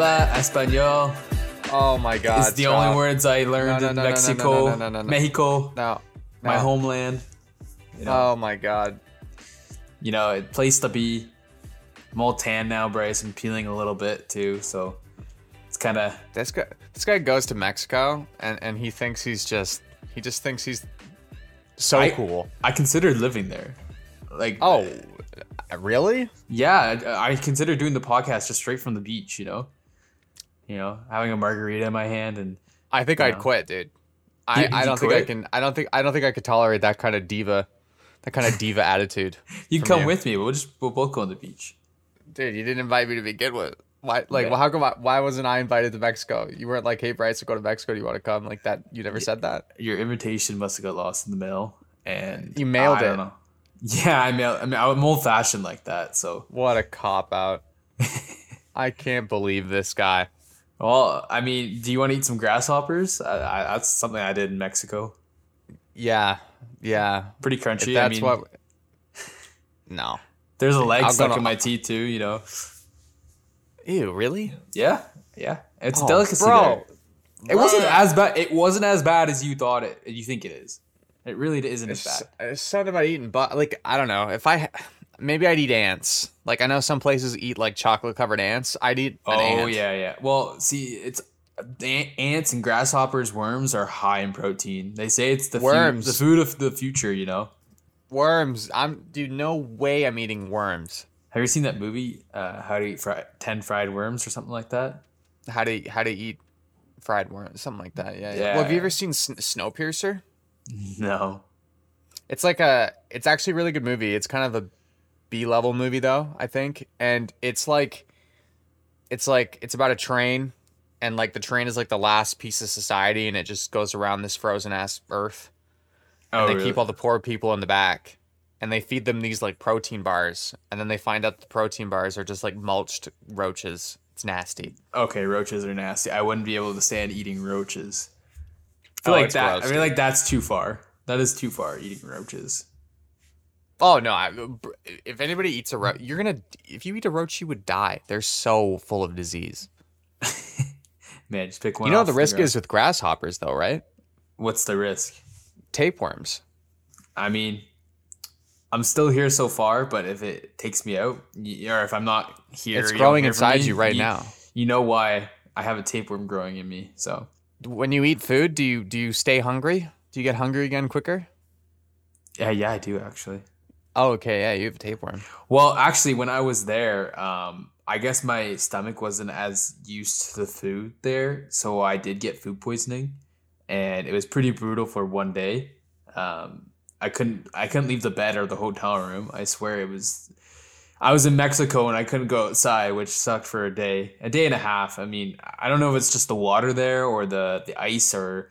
Habla Espanol. Oh my god. It's the stop. only words I learned No, no, in no, Mexico, no, no, no, no, no. Mexico, No. my homeland. You know, Oh my god. you know, a place to be. I'm all tan now, Bryce. I'm peeling a little bit too, so it's kind of This guy this guy goes to Mexico and and he thinks he's just he just thinks he's so I- cool. I considered living there. Like, Oh, really? yeah, I, I considered doing the podcast just straight from the beach. You know, you know, having a margarita in my hand and I think I'd No. quit, dude. I, I don't think I can I don't think I don't think I could tolerate that kind of diva that kind of diva attitude. you come you. with me. We'll just we'll both go on the beach. Dude, you didn't invite me to begin with. Why like Yeah. well, how come I, why wasn't I invited to Mexico? You weren't like, "Hey Bryce, go to Mexico. Do you want to come?" Like that. You never said that. Your invitation must have got lost in the mail, and You mailed I it. know. Yeah, I mailed. I mean, I'm old fashioned like that. So, What a cop out. I can't believe this guy. Well, I mean, do you want to eat some grasshoppers? I, I, that's something I did in Mexico. Yeah. Yeah. Pretty If crunchy. that's I mean, what No. there's a leg I'll stuck in my teeth too. You know. Ew, really? Yeah, yeah. It's a Oh, delicacy, bro. there. It wasn't as bad. It wasn't as bad as you thought it. You think it is. It really isn't as bad. it's something about eating but like I don't know. If I maybe I'd eat ants. Like I know some places eat like chocolate covered ants. I'd eat an Oh ant. yeah, yeah. Well, see, it's ants and grasshoppers, worms are high in protein. They say it's the fu- Worms. the food of the future. You know. Worms. I'm dude, no way I'm eating worms. Have you seen that movie, uh, How to Eat Fri- Ten Fried Worms or something like that? How to how to eat fried worms, something like that. Yeah. yeah. Yeah. Well, have you ever seen Sn- Snowpiercer? No. It's like a it's actually a really good movie. It's kind of a B level movie though, I think. And it's like it's like it's about a train and like the train is like the last piece of society and it just goes around this frozen ass earth. Oh, they really? keep all the poor people in the back and they feed them these like protein bars and then they find out the protein bars are just like mulched roaches. It's nasty. okay, roaches are nasty. I wouldn't be able to stand eating roaches. I feel Oh, like that. gross, I mean, like that's too far. That is too far eating roaches. Oh no! I, if anybody eats a roach, you're gonna. If you eat a roach, you would die. They're so full of disease. Man, just pick one. you know the risk is with grasshoppers, though, right? What's the risk? Tapeworms. I mean, I'm still here so far, but if it takes me out, or if I'm not here, It's growing from inside me, you right now. You know why I have a tapeworm growing in me. So When you eat food, do you do you stay hungry? Do you get hungry again quicker? yeah, yeah, I do actually. Oh, okay, yeah, you have a tapeworm. Well, actually, when I was there, um, I guess my stomach wasn't as used to the food there, so I did get food poisoning, and it was pretty brutal for one day. Um, I couldn't, I couldn't leave the bed or the hotel room. I swear it was. I was in Mexico and I couldn't go outside, which sucked for a day, a day and a half. I mean, I don't know if it's just the water there or the the ice or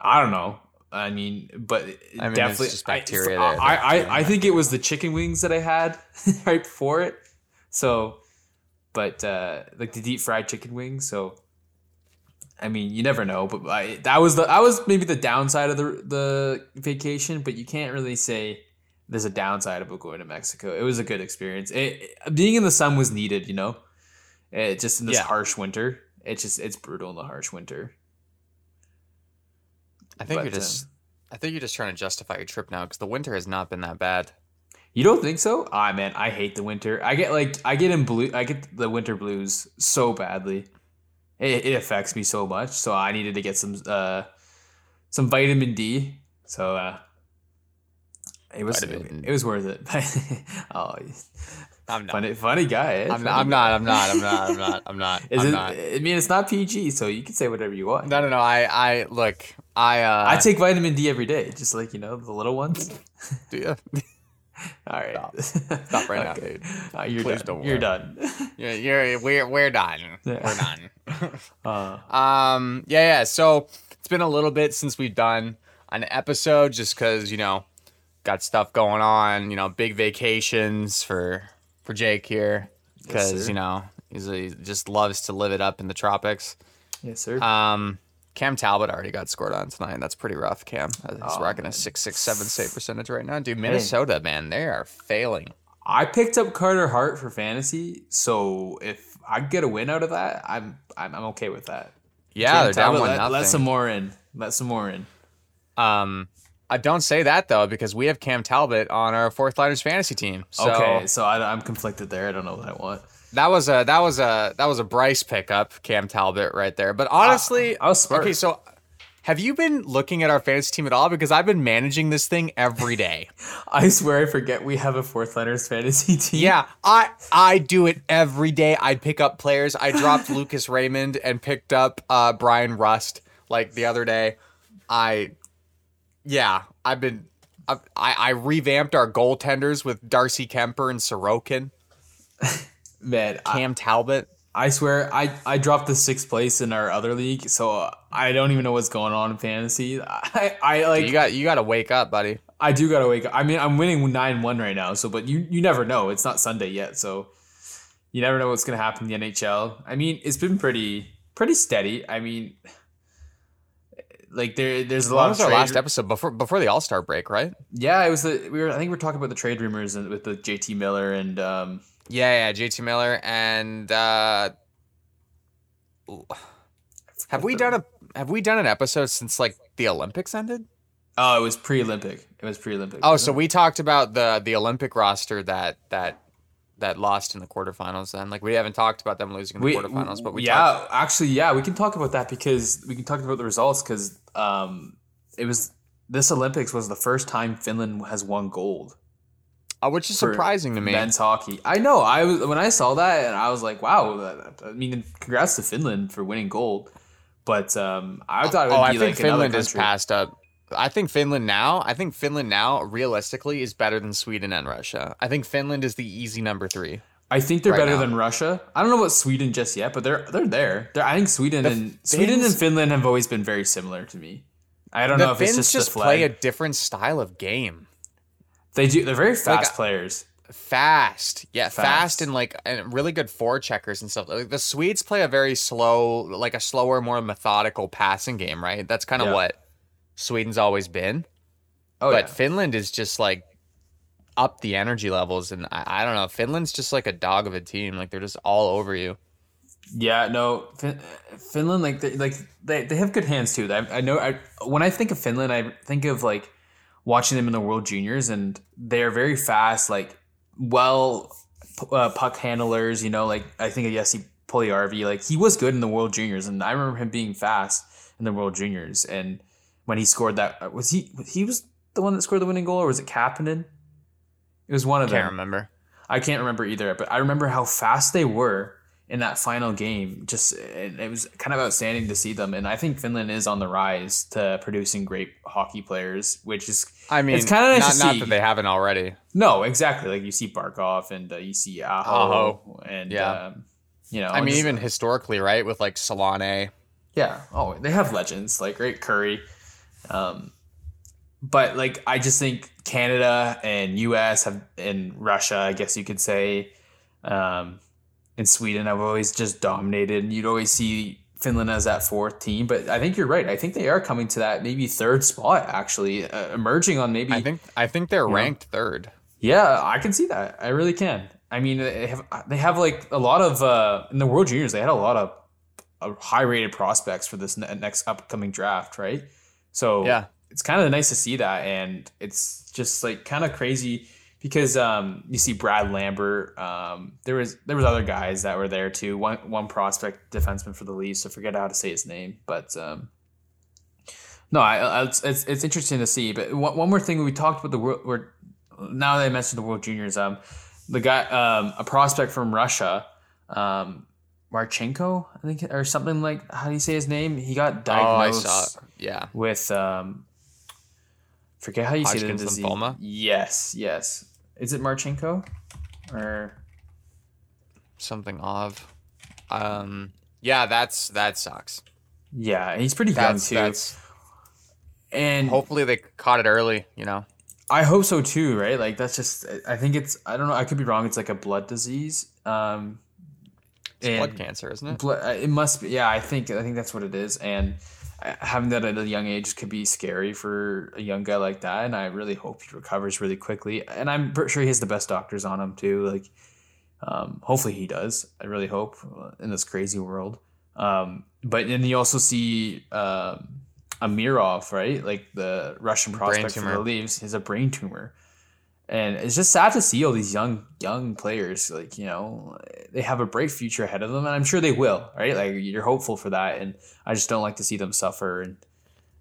I don't know. I mean, but I mean, definitely bacteria I, there, I, I, I think it was the chicken wings that I had right before it. So, but uh, like the deep fried chicken wings. So, I mean, you never know. But I, that was the that was maybe the downside of the the vacation. But you can't really say there's a downside about going to Mexico. It was a good experience. It, it- being in the sun was needed. You know, it, just in this Yeah. harsh winter. It's just it's brutal in the harsh winter. I think But, you're just. I think you're just trying to justify your trip now because the winter has not been that bad. You don't think so? Ah, man, I hate the winter. I get like I get in blue. I get the winter blues so badly. It, it affects me so much. So I needed to get some uh some vitamin D. So uh it was Vitamin- it, was worth it. oh, I'm not. funny funny guy. Eh? I'm, Funny not I'm guy. not. I'm not. I'm not. I'm not. I'm not. Is I'm it? not. I mean, it's not PG, so you can say whatever you want. No, no, no. I, I look. I, uh, I take vitamin D every day, just like you know the little ones. do you? All right, Stop. Stop right now, Okay. dude. Uh, you're Please done. don't You're worry. done. Yeah, you're, we're, we're done. Yeah. We're done. Uh, Um, yeah, yeah. So it's been a little bit since we've done an episode, just because you know, got stuff going on. You know, big vacations for for Jake here, because sir. you know he's he just loves to live it up in the tropics. yes, sir. Um, Cam Talbot already got scored on tonight. and That's pretty rough, Cam. He's Oh, rocking man. a six six seven save percentage right now, dude. Minnesota, man, they are failing. I picked up Carter Hart for fantasy, so if I get a win out of that, I'm I'm, I'm okay with that. Yeah, Cam they're down one let, nothing. let some more in. Let some more in. Um, I don't say that though because we have Cam Talbot on our fourth liners fantasy team. So okay, so I, I'm conflicted there. I don't know what I want. That was a that was a that was a Bryce pickup, Cam Talbot right there. But honestly, I was smart. okay. So have you been looking at our fantasy team at all? Because I've been managing this thing every day. I swear I forget we have a fourth liners fantasy team. Yeah, I I do it every day. I pick up players. I dropped Lucas Raymond and picked up uh, Bryan Rust like the other day. I yeah, I've been I, I I revamped our goaltenders with Darcy Kuemper and Sorokin, I, Cam Talbot. I swear I I dropped the sixth place in our other league, so I don't even know what's going on in fantasy. I I like You got you got to wake up, buddy. I do gotta wake up. I mean, I'm winning nine one right now. So, but you you never know. It's not Sunday yet, so you never know what's gonna happen in the NHL. I mean, it's been pretty pretty steady. I mean, like there there's a lot. That was of our last episode before before the All Star break, right? Yeah, it was the we were. I think we are talking about the trade rumors and with the JT Miller and um. Yeah, yeah, JT Miller and uh have we done a have we done an episode since like the Olympics ended? Oh, it was pre-Olympic. It was pre-Olympic. Oh, so we talked about the the Olympic roster that that that lost in the quarterfinals. Then, like, we haven't talked about them losing in the we, quarterfinals, but we yeah, talked- actually, yeah, we can talk about that because we can talk about the results because um, it was this Olympics was the first time Finland has won gold. Uh, which is surprising to me. Men's hockey. I know. I was when I saw that and I was like, wow. I mean, congrats to Finland for winning gold. But um, I thought it would Oh, be I think Finland is passed up. I think Finland now. I think Finland now, realistically, is better than Sweden and Russia. I think Finland is the easy number three. I think they're right better now. than Russia. I don't know about Sweden just yet, but they're they're there. They're, I think Sweden The and Sweden and Finland have always been very similar to me. I don't know if Finns it's just, just play a different style of game. They do. They're very fast uh, players. fast yeah fast, Fast. and like and really good forward checkers and stuff like the swedes play a very slow like a slower more methodical passing game right that's kind of Yeah. what sweden's always been Oh but yeah. finland is just like up the energy levels and I, I don't know finland's just like a dog of a team like they're just all over you Yeah, no, fin- Finland like they, like they, they have good hands too. I, I know. I when I think of Finland, I think of like watching them in the World Juniors, and they are very fast, like well uh, puck handlers. You know, like I think of Jesse Puljujärvi. Like he was good in the World Juniors, and I remember him being fast in the World Juniors. And when he scored that, was he he was the one that scored the winning goal, or was it Kapanen? It was one of I them. I can't remember I can't remember either, but I remember how fast they were in that final game. Just it, it was kind of outstanding to see them, and I think Finland is on the rise to producing great hockey players, which is i mean It's kinda nice not, not that they haven't already no exactly like you see Barkov and uh, you see Aho, Aho. and Yeah. um, you know i mean just- even historically right with like Selanne yeah. Oh, they have legends like great Kurri. Um, but like I just think Canada and U.S. have and Russia, I guess you could say, um, and Sweden have always just dominated, and you'd always see Finland as that fourth team. But I think you're right. I think they are coming to that maybe third spot actually, uh, emerging on maybe. i think i think they're ranked third Yeah, I can see that. I really can. I mean, they have they have like a lot of uh, in the World Juniors. They had a lot of uh, high rated prospects for this ne- next upcoming draft, right? So Yeah. it's kind of nice to see that, and it's just like kind of crazy because um, you see Brad Lambert. Um, there was there was other guys that were there too. One one prospect defenseman for the Leafs. I forget how to say his name, but um, no, I, I it's, it's it's interesting to see. But one, one more thing we talked about the world. We're, now that I mentioned the World Juniors, um, the guy, um, a prospect from Russia, um, Marchenko, I think, or something like. How do you say his name? He got oh i diagnosed saw yeah with um, forget how you say the Hodgkin's disease. lymphoma? Yes, yes. Is it Marchenko, or something of. Um, yeah, that's that sucks. yeah? He's pretty That's young too, that's. and Hopefully they caught it early. You know. I hope so too, right? Like that's just I think it's I don't know, I could be wrong, it's like a blood disease. Um It's blood cancer, isn't it? blood, uh, it must be yeah, I think I think that's what it is and having that at a young age could be scary for a young guy like that and I really hope he recovers really quickly and I'm pretty sure he has the best doctors on him too like Um, hopefully he does. I really hope uh, in this crazy world. Um, but then you also see um, Amirov, right? Like the Russian prospect for the Leafs, has a brain tumor, and it's just sad to see all these young young players. Like you know, they have a bright future ahead of them, and I'm sure they will. Right? Like you're hopeful for that, and I just don't like to see them suffer. And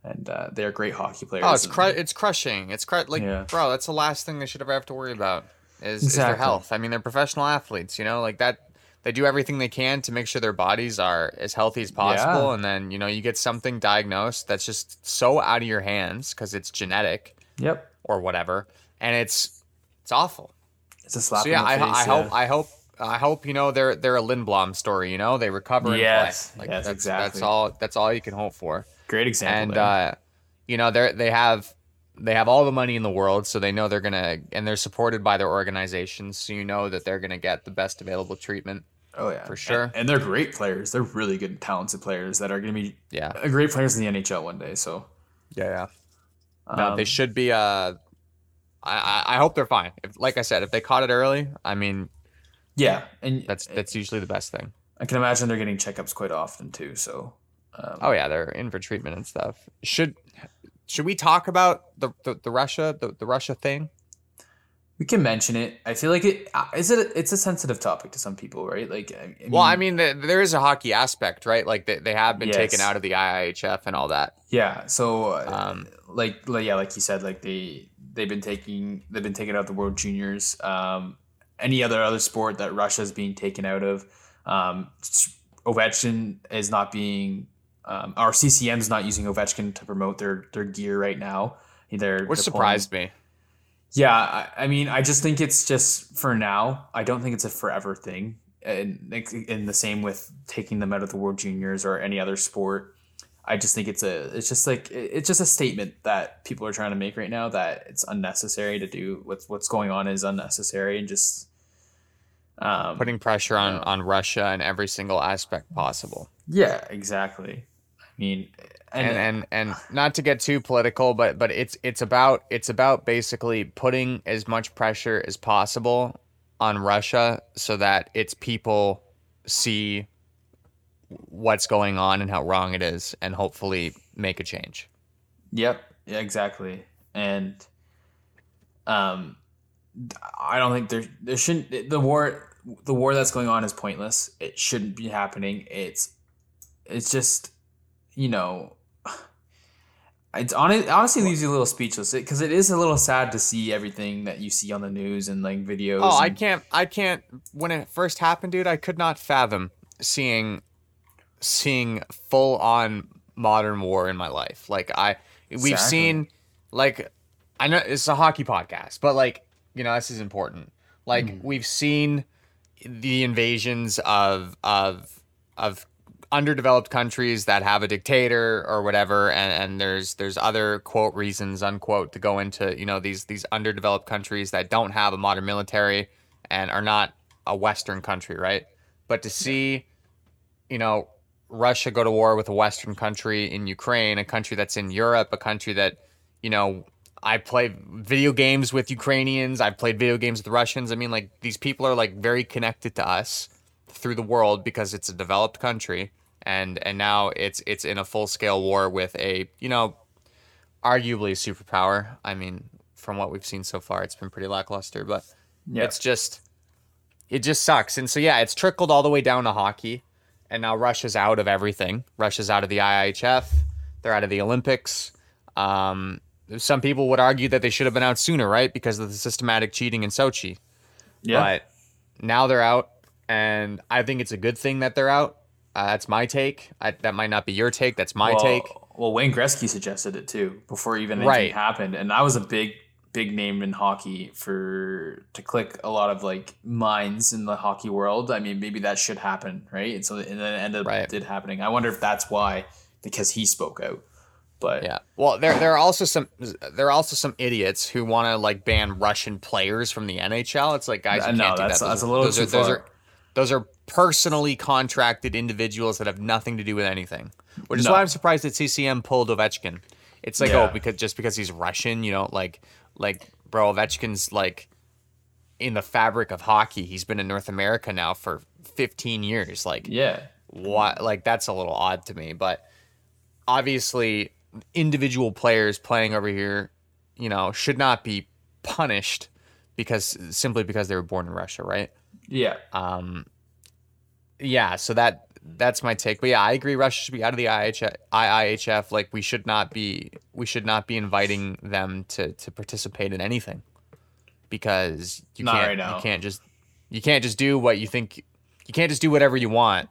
and uh, they're great hockey players. Oh, it's cru- it's crushing. It's cru- like, yeah. bro, that's the last thing they should ever have to worry about is, exactly. is their health. I mean, they're professional athletes. You know, like that they do everything they can to make sure their bodies are as healthy as possible yeah. and then you know you get something diagnosed that's just so out of your hands because it's genetic yep or whatever and it's it's awful it's a slap so yeah, I, face, I, hope i hope i hope you know they're they're a lindblom story you know they recover and yes play. like yes, that's, exactly that's all that's all you can hope for great example and uh you know they they have they have all the money in the world, so they know they're gonna, and they're supported by their organizations, so you know that they're gonna get the best available treatment. Oh yeah, for sure. And, and they're great players. They're really good, talented players that are gonna be yeah great players in the NHL one day. So yeah, yeah. No, um, they should be. Uh, I I hope they're fine. If, like I said, if they caught it early, I mean, yeah, and that's that's usually the best thing. I can imagine they're getting checkups quite often too. So. Um, oh yeah, they're in for treatment and stuff. Should should we talk about the the, the Russia the, the Russia thing? We can mention it. I feel like it uh, it. It's a sensitive topic to some people, right? Like, I mean, well, I mean, there is a hockey aspect, right? Like they, they have been yes. taken out of the IIHF and all that. Yeah. So, uh, um, like, like, yeah, like you said, like they they've been taking they've been taken out of the World Juniors. Um, any other other sport that Russia is being taken out of. Um, Ovechkin is not being um, our CCM is not using Ovechkin to promote their their gear right now. They're, Which they're surprised pulling, me. Yeah, I, I, mean, I just think it's just for now. I don't think it's a forever thing. And in the same with taking them out of the World Juniors or any other sport, I just think it's a it's just like it's just a statement that people are trying to make right now that it's unnecessary to do what's what's going on is unnecessary and just um, putting pressure on on Russia in every single aspect possible. Yeah, exactly I mean, and, and and and not to get too political, but but it's it's about it's about basically putting as much pressure as possible on Russia so that its people see what's going on and how wrong it is, and hopefully make a change. Yep. Exactly. And um, I don't think there there shouldn't the war the war that's going on is pointless. It shouldn't be happening. It's it's just you know, it's on it honestly leaves you a little speechless because it is a little sad to see everything that you see on the news and like videos. Oh, and- I can't, I can't. When it first happened, dude, I could not fathom seeing, seeing full on modern war in my life. Like I, we've exactly. seen, like, I know it's a hockey podcast, but like, you know, this is important. Like mm. we've seen the invasions of of of underdeveloped countries that have a dictator or whatever and, and there's there's other quote reasons unquote to go into you know these these underdeveloped countries that don't have a modern military and are not a western country right but to see you know Russia go to war with a western country in Ukraine a country that's in Europe a country that you know I play video games with Ukrainians I've played video games with Russians I mean like these people are like very connected to us through the world because it's a developed country and and now it's it's in a full scale war with a you know arguably a superpower. I mean, from what we've seen so far, it's been pretty lackluster, but yep. it's just it just sucks. And so yeah, it's trickled all the way down to hockey, and now Russia's out of everything. Russia's out of the IIHF. They're out of the Olympics. Um, some people would argue that they should have been out sooner, right? Because of the systematic cheating in Sochi. Yeah. But now they're out, and I think it's a good thing that they're out uh, that's my take. I, that might not be your take. That's my well, take. Well, Wayne Gretzky suggested it too before even anything right. happened, and that was a big, big name in hockey for to click a lot of like minds in the hockey world. I mean, maybe that should happen, right? And so, and then it ended right. did happening. I wonder if that's why because he spoke out. But yeah, well, there there are also some there are also some idiots who want to like ban Russian players from the NHL. It's like guys, you no, can't do that's, that. Those that's a little too are, far. Those are, those are personally contracted individuals that have nothing to do with anything. Which is no. why I'm surprised that CCM pulled Ovechkin. It's like, oh, yeah. oh, because just because he's Russian, you know, like like bro, Ovechkin's like in the fabric of hockey. He's been in North America now for 15 years. Like, Yeah. what? Like, that's a little odd to me. But obviously, individual players playing over here, you know, should not be punished because simply because they were born in Russia, right? Yeah. Um, yeah, so that that's my take. But yeah, I agree. Russia should be out of the IHF, IIHF. Like we should not be we should not be inviting them to to participate in anything because you Not can't right you can't just you can't just do what you think you can't just do whatever you want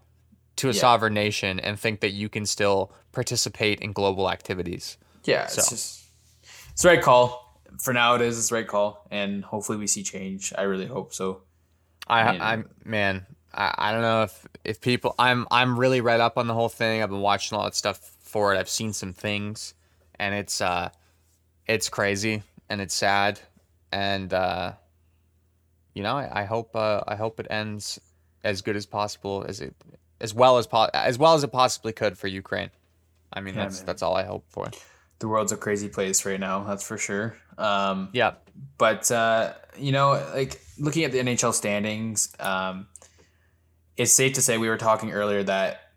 to a Yeah. sovereign nation and think that you can still participate in global activities. Yeah. It's So. just it's the right call. For now it is it's the right call. And hopefully we see change. I really hope so. I Yeah. I'm man, I, I don't know if if people I'm I'm really read up on the whole thing. I've been watching all that stuff for it. I've seen some things and it's uh it's crazy and it's sad and uh you know, I, I hope uh I hope it ends as good as possible as it as well as po- as well as it possibly could for Ukraine. I mean, Yeah, that's man. that's all I hope for. The world's a crazy place right now, that's for sure. Um Yeah. but uh, you know, like looking at the NHL standings, um, it's safe to say we were talking earlier that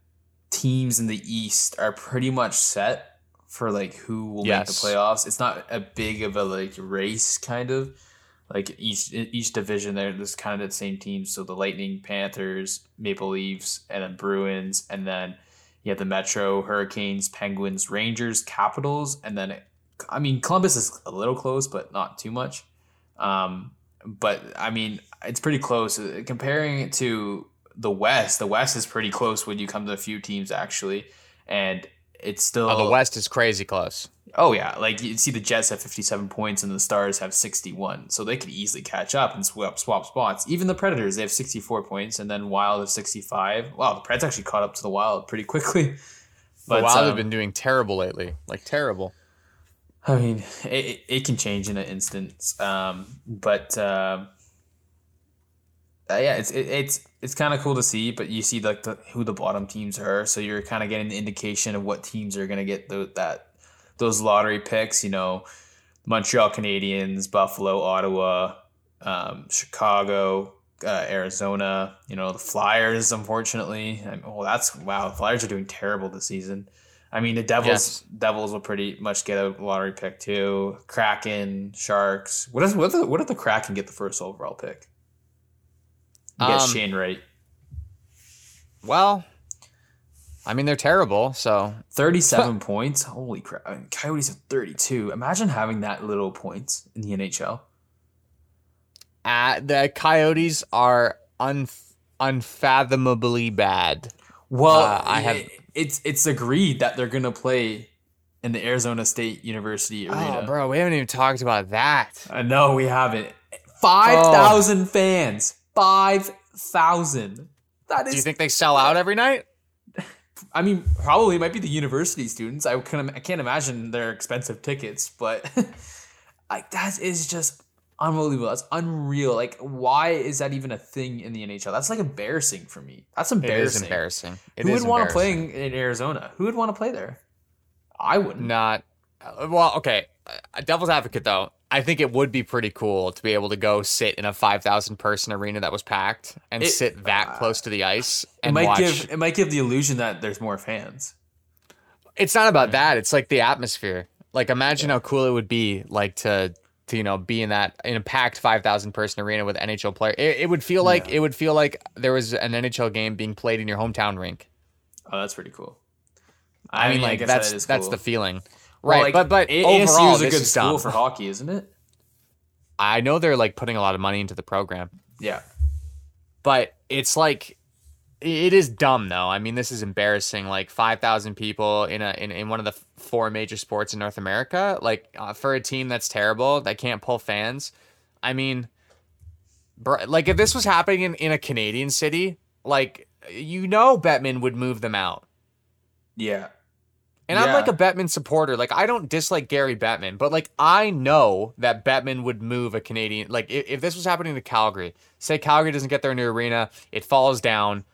teams in the East are pretty much set for like who will make the playoffs. It's not a big of a like race, kind of like each each division. There, there's kind of the same teams. So the Lightning, Panthers, Maple Leafs, and then Bruins, and then you have the Metro, Hurricanes, Penguins, Rangers, Capitals, and then I mean Columbus is a little close, but not too much. Um, but I mean, it's pretty close. Uh, Comparing it to the West, the West is pretty close when you come to a few teams actually, and it's still Oh, the West is crazy close. Oh yeah, like you see the Jets have fifty-seven points and the Stars have sixty-one, so they could easily catch up and swap swap spots. Even the Predators they have sixty-four points, and then Wild have sixty-five. Wow, the Preds actually caught up to the Wild pretty quickly. But But Wild um, have been doing terrible lately. Like terrible. I mean, it, it- it can change in an instant. Um, but um uh, yeah, it's it, it's it's kind of cool to see. But you see like the, who the bottom teams are, so you're kind of getting the indication of what teams are gonna get the, that those lottery picks. You know, Montreal Canadiens, Buffalo, Ottawa, um, Chicago. Uh, Arizona, you know the Flyers. Unfortunately, I mean, well, that's wow. The Flyers are doing terrible this season. I mean, the Devils Yes. Devils will pretty much get a lottery pick too. Kraken, Sharks. What does what, the, what if the Kraken get the first overall pick? You get Um, Shane Wright. Well, I mean they're terrible, so 37 points. Holy crap. I mean, Coyotes have 32. Imagine having that little points in the NHL. uh, the Coyotes are un- unfathomably bad. Well, Uh, I have- it- it's it's agreed that they're going to play in the Arizona State University arena. Oh, bro, we haven't even talked about that. I know we haven't. 5,000 fans. 5,000. That is Do you think they sell out every night? I mean, probably might be the university students. I can I can't imagine their expensive tickets, but like that is just unbelievable. That's unreal. Like, why is that even a thing in the NHL? That's like embarrassing for me. That's embarrassing. is embarrassing. It Who would want to play in, in Arizona? Who would want to play there? I wouldn't. Not uh, well. Okay, uh, devil's advocate though. I think it would be pretty cool to be able to go sit in a five thousand person arena that was packed and It- sit that ah. close to the ice It and might watch. give it might give the illusion that there's more fans. it's not about that. It's like the atmosphere. Like imagine how cool it would be like to to you know be in that in a packed 5000 person arena with NHL players. It, it would feel like Yeah. it would feel like there was an NHL game being played in your hometown rink. Oh, that's pretty cool. I, mean, like guess that's that is that's cool. the feeling. Well, Right, like, but but overall is a good is school for hockey, isn't it? I know they're like putting a lot of money into the program. Yeah. but it's like it is dumb though. I mean, this is embarrassing. Like five thousand people in a in, in one of the four major sports in North America. Like uh, for a team that's terrible that can't pull fans. I mean, br- like if this was happening in, in a Canadian city, like you know, Bettman would move them out. Yeah. And I'm like a Bettman supporter. Like I don't dislike Gary Bettman, but like I know that Bettman would move a Canadian. Like if, if this was happening to Calgary, say Calgary doesn't get their new arena, it falls down,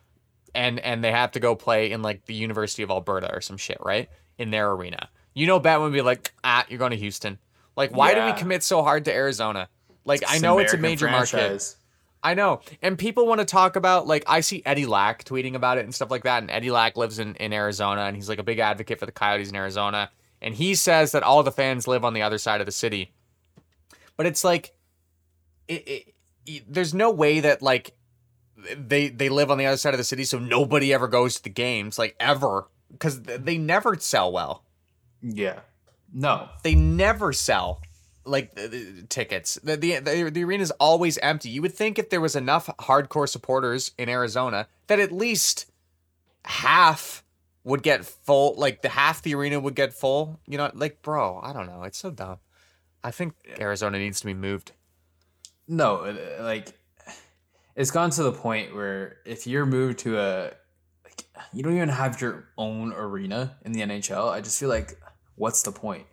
and and they have to go play in like the University of Alberta or some shit, right? In their arena, you know, Bettman would be like, ah, you're going to Houston. Like why do we commit so hard to Arizona? Like It's I know it's a major market. I know. And people want to talk about like I see Eddie Lack tweeting about it and stuff like that. And Eddie Lack lives in, in Arizona and he's like a big advocate for the Coyotes in Arizona. And he says that all the fans live on the other side of the city. But it's like it, it, it- there's no way that like they they live on the other side of the city so nobody ever goes to the games like ever because they never sell well. Yeah. No. They never sell like the, the tickets. The, the the the arena is always empty. You would think if there was enough hardcore supporters in Arizona that at least half would get full. Like the half the arena would get full. You know, like bro, I don't know. It's so dumb. I think Arizona needs to be moved. No, uh, like it's gone to the point where if you're moved to a like you don't even have your own arena in the NHL, I just feel like what's the point?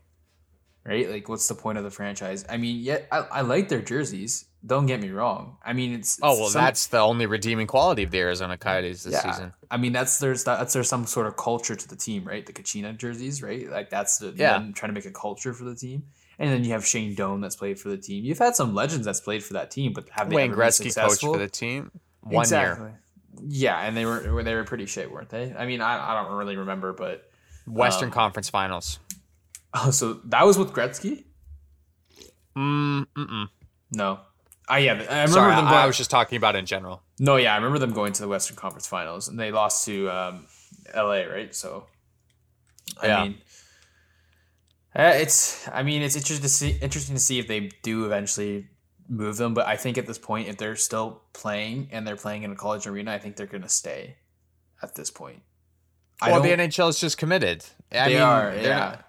Right? Like what's the point of the franchise? I mean, yet I, I like their jerseys. Don't get me wrong. I mean, it's, Oh well, some- that's the only redeeming quality of the Arizona Coyotes this yeah. season. I mean, that's there's that's there's some sort of culture to the team, right? The Kachina jerseys, right? Like that's the Yeah. trying to make a culture for the team. And then you have Shane Doan that's played for the team. You've had some legends that's played for that team, but have they Wayne ever been Gretzky coached successful? for the team one year. Yeah, and they were they were pretty shit, weren't they? I mean, I, I don't really remember, but Western Um, Conference Finals. Oh, so that was with Gretzky? Mm, mm-mm. No, I yeah, I remember Sorry, them going. I was just talking about in general. no, yeah, I remember them going to the Western Conference Finals, and they lost to um, L.A. Right? So, I Yeah. mean, uh, it's I mean it's interesting to see interesting to see if they do eventually move them, but I think at this point, if they're still playing and they're playing in a college arena, I think they're gonna stay at this point. Well, the NHL is just committed. I they mean, are, yeah.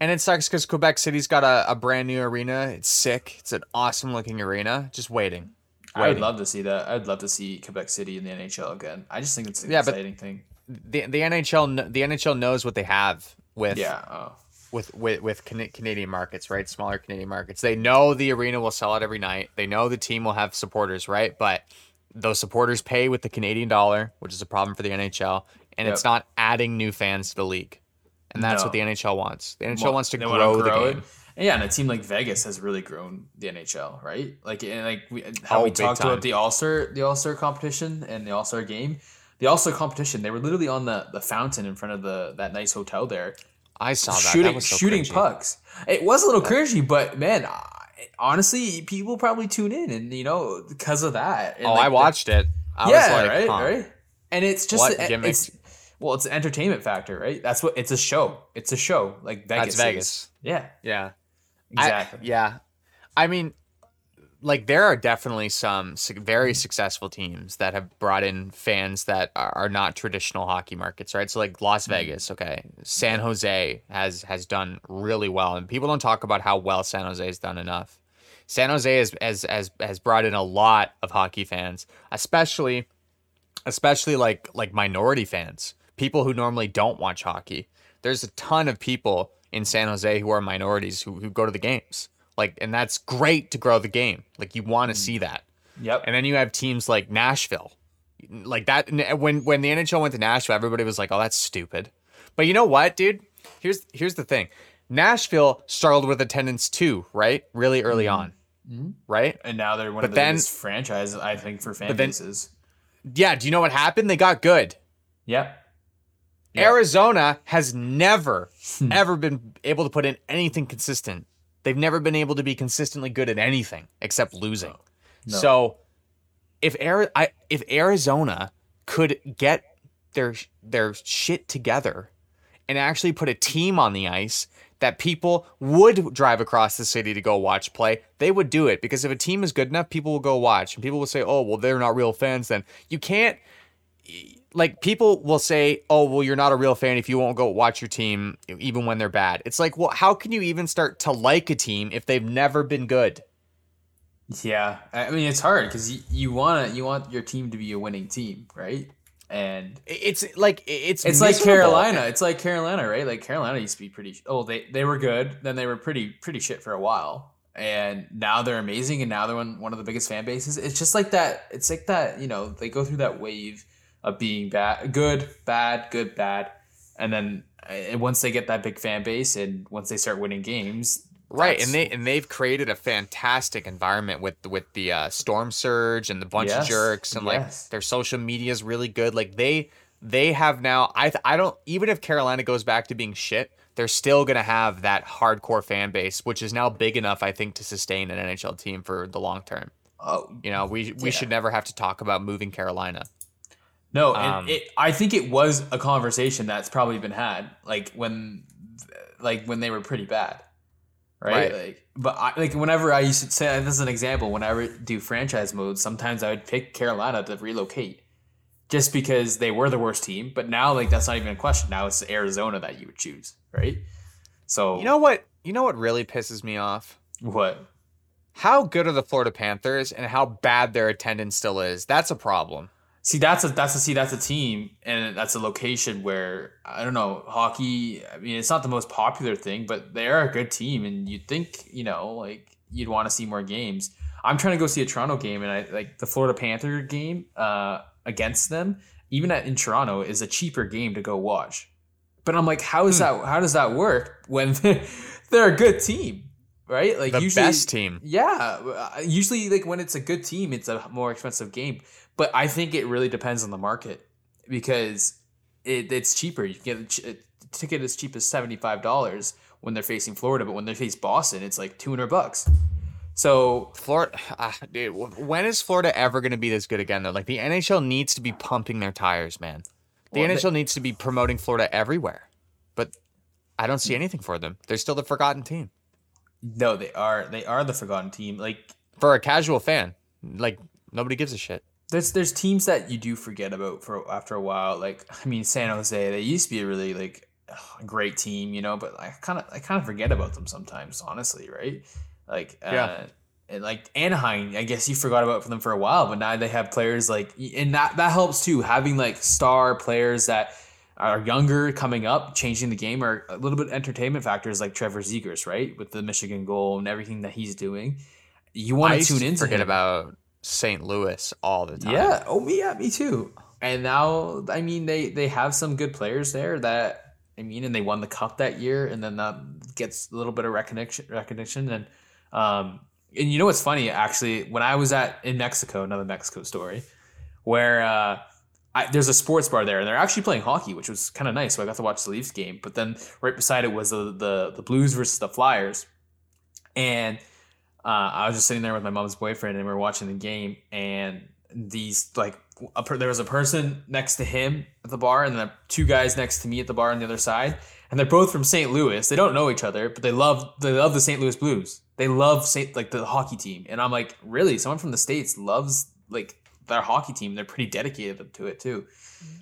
And it sucks because Quebec City's got a, a brand new arena. It's sick. It's an awesome looking arena. Just waiting. I would love to see that. I'd love to see Quebec City in the NHL again. I just think it's an Yeah, exciting thing. The the NHL the NHL knows what they have with Yeah. Oh. with with with Cana- Canadian markets, right? Smaller Canadian markets. They know the arena will sell out every night. They know the team will have supporters, right? But those supporters pay with the Canadian dollar, which is a problem for the NHL, and it's not adding new fans to the league. And that's No. what the NHL wants. The NHL Well, wants to they grow, the game. it. Yeah, and a team like Vegas has really grown the NHL, right? Like, and like we, how Oh, we talked time. about the All Star, the All Star competition and the All Star game. The All Star competition, they were literally on the, the fountain in front of the that nice hotel there, I saw that. shooting that was so shooting cringy. pucks. It was a little cringy, but man, honestly, people probably tune in, and you know because of that. Oh, like, I the- watched it. I yeah, was like, right, huh. right. And it's just What it's well, it's an entertainment factor, right? That's what it's a show. It's a show like Vegas. That's Vegas. is. Yeah, Yeah. I- exactly. yeah. I mean, like there are definitely some very successful teams that have brought in fans that are, are not traditional hockey markets, right? So like Las hmm. Vegas, okay, San Jose has has done really well, and people don't talk about how well San Jose has done enough. San Jose has has has, has brought in a lot of hockey fans, especially especially like like minority fans, people who normally don't watch hockey. There's a ton of people in San Jose who are minorities who, who go to the games. Like and that's great to grow the game. Like you want to mm. see that. Yep. And then you have teams like Nashville. Like that when when the NHL went to Nashville, everybody was like, "Oh, that's stupid." But you know what, dude? Here's here's the thing. Nashville struggled with attendance too, right? Really early mm-hmm. on. Mm-hmm. Right? and now they're one But of the then- biggest franchises, I think, for fan But then- bases. Yeah, do you know what happened? They got good. Yep. Yeah. Arizona has never, Hmm. ever been able to put in anything consistent. They've never been able to be consistently good at anything except losing. No. So, if Ari- I, if Arizona could get their their shit together and actually put a team on the ice that people would drive across the city to go watch play, they would do it because if a team is good enough, people will go watch and people will say, "Oh, well, they're not real fans." Then you can't like people will say, "Oh, well, you're not a real fan if you won't go watch your team even when they're bad." It's like, well, how can you even start to like a team if they've never been good? Yeah. I mean, it's hard because you, you want you want your team to be a winning team, right? And It's like it's it's like. Carolina. It's like Carolina, right? Like Carolina used to be pretty. Oh, they they were good. Then they were pretty pretty shit for a while, and now they're amazing. And now they're one one of the biggest fan bases. It's just like that. It's like that. You know, they go through that wave of being bad, good, bad, good, bad, and then uh, once they get that big fan base, and once they start winning games, Right, and they and they've created a fantastic environment with with the uh, storm surge and the bunch Yes, of jerks and yes. like their social media is really good. Like they they have now. I th- I don't even if Carolina goes back to being shit, they're still gonna have that hardcore fan base, which is now big enough, I think, to sustain an NHL team for the long term. oh You know, we we Yeah. should never have to talk about moving Carolina. No, Um, it, I think it was a conversation that's probably been had, like when, like when they were pretty bad, right? Right. Like, but I, like whenever I used to say this is an example, when I would do franchise mode, sometimes I would pick Carolina to relocate, just because they were the worst team. But now, like that's not even a question. Now it's Arizona that you would choose, right? So You know what? You know what really pisses me off? what? How good are the Florida Panthers and how bad their attendance still is? That's a problem. See, that's a that's a see that's a team and that's a location where I don't know hockey. I mean, it's not the most popular thing, but they are a good team, and you'd think you know like you'd want to see more games. I'm trying to go see a Toronto game, and I like the Florida Panther game uh, against them. Even at in Toronto is a cheaper game to go watch. But I'm like, how is that? How does that work when they're a good team, right? Like The usually, best team. yeah, uh, usually like when it's a good team, it's a more expensive game. But I think it really depends on the market because it, it's cheaper. You can get a, ch- a ticket as cheap as seventy five dollars when they're facing Florida, but when they face Boston, it's like two hundred bucks. So Florida, ah, dude, when is Florida ever going to be this good again? Though, like the NHL needs to be pumping their tires, man. The Well, they- NHL needs to be promoting Florida everywhere, but I don't see anything for them. They're still the forgotten team no, they are they are the forgotten team. Like for a casual fan. Like nobody gives a shit. There's there's teams that you do forget about for after a while. Like I mean, San Jose, they used to be a really like great team, you know, but I kind of I kind of forget about them sometimes, honestly, right? Like uh, Yeah. and like Anaheim, I guess you forgot about them for a while, but now they have players like, and that that helps too. Having like star players that are younger coming up, changing the game, are a little bit entertainment factors like Trevor Zegras, right, with the Michigan goal and everything that he's doing. You want to tune to into forget him. about St. Louis all the time. Yeah. Oh, me. Yeah, me too. And now, I mean, they they have some good players there. That I mean, and they won the cup that year, and then that gets a little bit of recognition. Recognition, and um, and you know what's funny? Actually, when I was at in Mexico, another Mexico story, where uh, I, there's a sports bar there, and they're actually playing hockey, which was kind of nice. So I got to watch the Leafs game. But then right beside it was the the, the Blues versus the Flyers, and uh, I was just sitting there with my mom's boyfriend, and we were watching the game, and these like a per- there was a person next to him at the bar, and then two guys next to me at the bar on the other side, and they're both from St. Louis. They don't know each other, but they love they love the St. Louis Blues. They love St. like the hockey team, and I'm like, really, someone from the states loves like their hockey team. They're pretty dedicated to it too.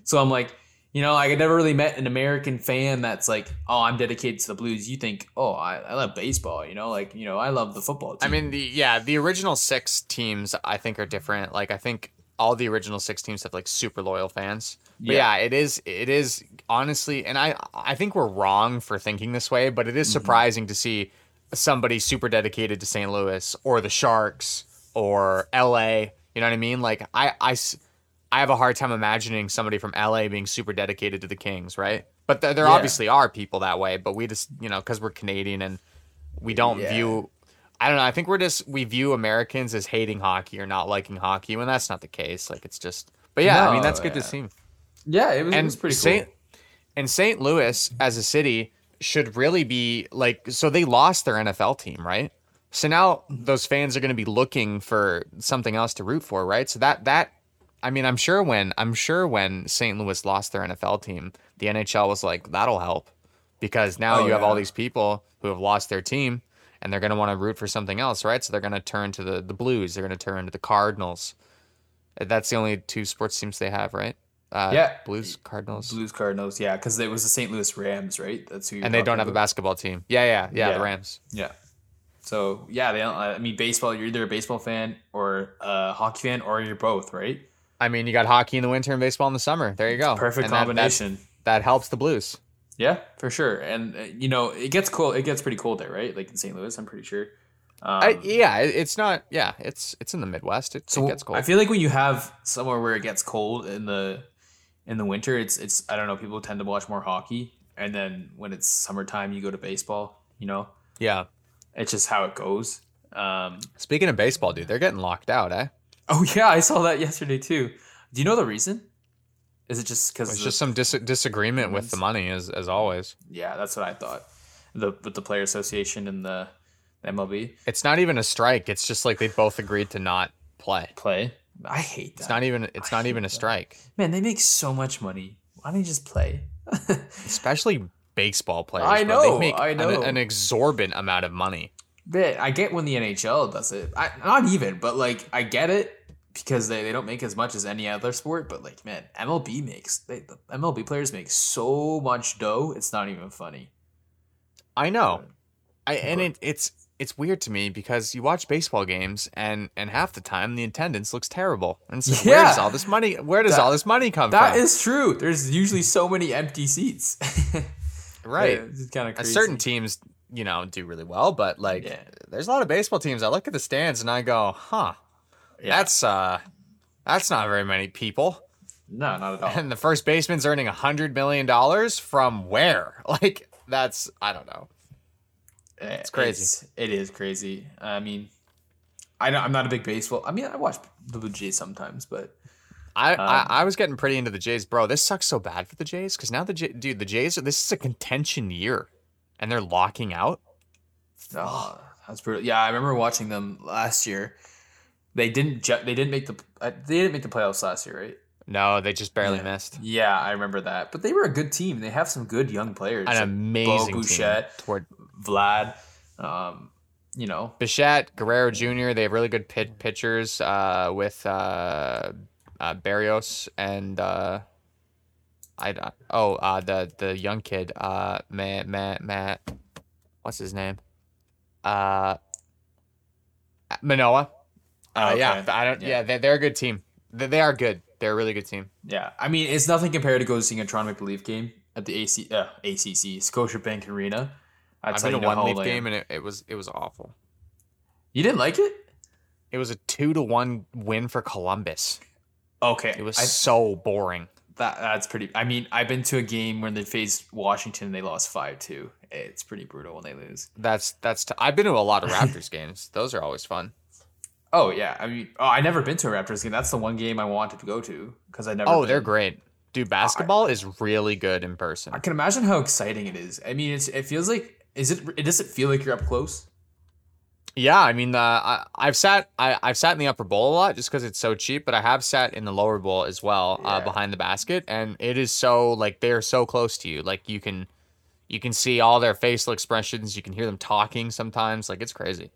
So I'm like. You know, like I never really met an American fan that's like, "Oh, I'm dedicated to the Blues." You think, "Oh, I, I love baseball." You know, like you know, I love the football team. I mean, the yeah, the original six teams I think are different. Like I think all the original six teams have like super loyal fans. But Yeah. yeah, it is it is honestly, and I I think we're wrong for thinking this way, but Mm-hmm. it is surprising to see somebody super dedicated to St. Louis or the Sharks or L.A. You know what I mean? Like I I I have a hard time imagining somebody from LA being super dedicated to the Kings, right? But there, there Yeah. obviously are people that way, but we just, you know, because we're Canadian and we don't Yeah. view. I don't know. I think we're just we view Americans as hating hockey or not liking hockey, when that's not the case. Like it's just. But yeah, I mean that's good to see. yeah, it was, it was pretty Saint, cool. and St. Louis as a city should really be like. So they lost their NFL team, right? So now those fans are going to be looking for something else to root for, right? So that that I mean, I'm sure when I'm sure when St. Louis lost their NFL team, the NHL was like, that'll help because now Oh, you have all these people who have lost their team and they're going to want to root for something else, right? So they're going to turn to the the Blues, they're going to turn to the Cardinals. That's the only two sports teams they have, right? Uh, Yeah. Blues, Cardinals, Blues Cardinals, yeah, because it was the St. Louis Rams, right? That's who. And they don't talking have a basketball team. Yeah, yeah, yeah, Yeah. the Rams. Yeah. So yeah, they don't. I mean, baseball. You're either a baseball fan or a hockey fan, or you're both, right? I mean, you got hockey in the winter and baseball in the summer. There you go. Perfect And that- that- combination. that helps the Blues. yeah, for sure. And uh, you know, it gets cool. It gets pretty cold there, right? Like in St. Louis, I'm pretty sure. Um, I, yeah, it's not. Yeah, it's it's in the Midwest. It, so it gets cold. I feel like when you have somewhere where it gets cold in the in the winter, it's it's I don't know. People tend to watch more hockey, and then when it's summertime, you go to baseball. You know. yeah, It's just how it goes. Um, Speaking of baseball, dude, they're getting locked out, eh? Oh yeah, I saw that yesterday too. Do you know the reason? Is it just because It's just some dis- disagreement with the money, as as always. yeah, that's what I thought. The with the player association and the MLB It's not even a strike. It's just like they both agreed to not play. play. I hate that. It's not even. It's not even a strike. Man, they make so much money. Why don't you just play? Especially baseball players. I bro. They make I an- know. An, exorbitant amount of money. But I get when the NHL does it. I, not even, but like I get it because they, they don't make as much as any other sport. But like, man, MLB makes they, the MLB players make so much dough. It's not even funny. I know. I and it, it's it's weird to me because you watch baseball games and and half the time the attendance looks terrible. And so where does all this money? Where does That- all this money come That from? is true. There's usually so many empty seats. right. It's kind of crazy. Certain teams, you know, do really well, but like Yeah. there's a lot of baseball teams. I look at the stands and I go, huh, Yeah. that's uh, that's not very many people. no, not at all. And the first baseman's earning a hundred million dollars from where? Like that's I don't know. it's crazy. it is crazy. I mean, I I'm not a big baseball. I mean, I watch the Blue Jays sometimes, but I, Um, I I was getting pretty into the Jays, bro. This sucks so bad for the Jays because now the J- dude the Jays are this is a contention year, and they're locking out. Oh, that's brutal. Yeah, I remember watching them last year. They didn't. Ju- they didn't make the. Uh, they didn't make the playoffs last year, right? No, they just barely Yeah. missed. Yeah, I remember that. But they were a good team. They have some good young players. An like amazing Bo team. Bichette, Toward Vlad. Um, you know, Bichette, Guerrero Jr. They have really good pit pitchers uh, with uh, uh, Berrios and uh, I I- oh uh, the the young kid uh, Matt Matt Matt what's his name uh, Manoah. Uh, Okay. Yeah, I don't. Yeah. Yeah, they, they're a good team. They, they are good. They're a really good team. yeah. I mean, it's nothing compared to going to seeing a Toronto Maple Leaf game at the AC uh, ACC Scotiabank Arena. I've tell been to one leaf I game and it, it was it was awful. You didn't like it? It was a two to one win for Columbus. Okay, It was I, so boring. that. That's pretty. I mean, I've been to a game when they faced Washington. and They lost five two. It's pretty brutal when they lose. That's that's. T- I've been to a lot of Raptors games. Those are always fun. Oh yeah, I mean, oh, I never been to a Raptors game. That's the one game I wanted to go to because I never. Oh, been. they're great, dude. Basketball is really good in person. I can imagine how exciting it is. I mean, it's it feels like is it? It doesn't feel like you're up close. Yeah, I mean, uh, I, I've sat I, I've sat in the upper bowl a lot just because it's so cheap, but I have sat in the lower bowl as well, uh, behind the basket, and it is so like they're so close to you. Like you can, you can see all their facial expressions. You can hear them talking sometimes. Like it's crazy.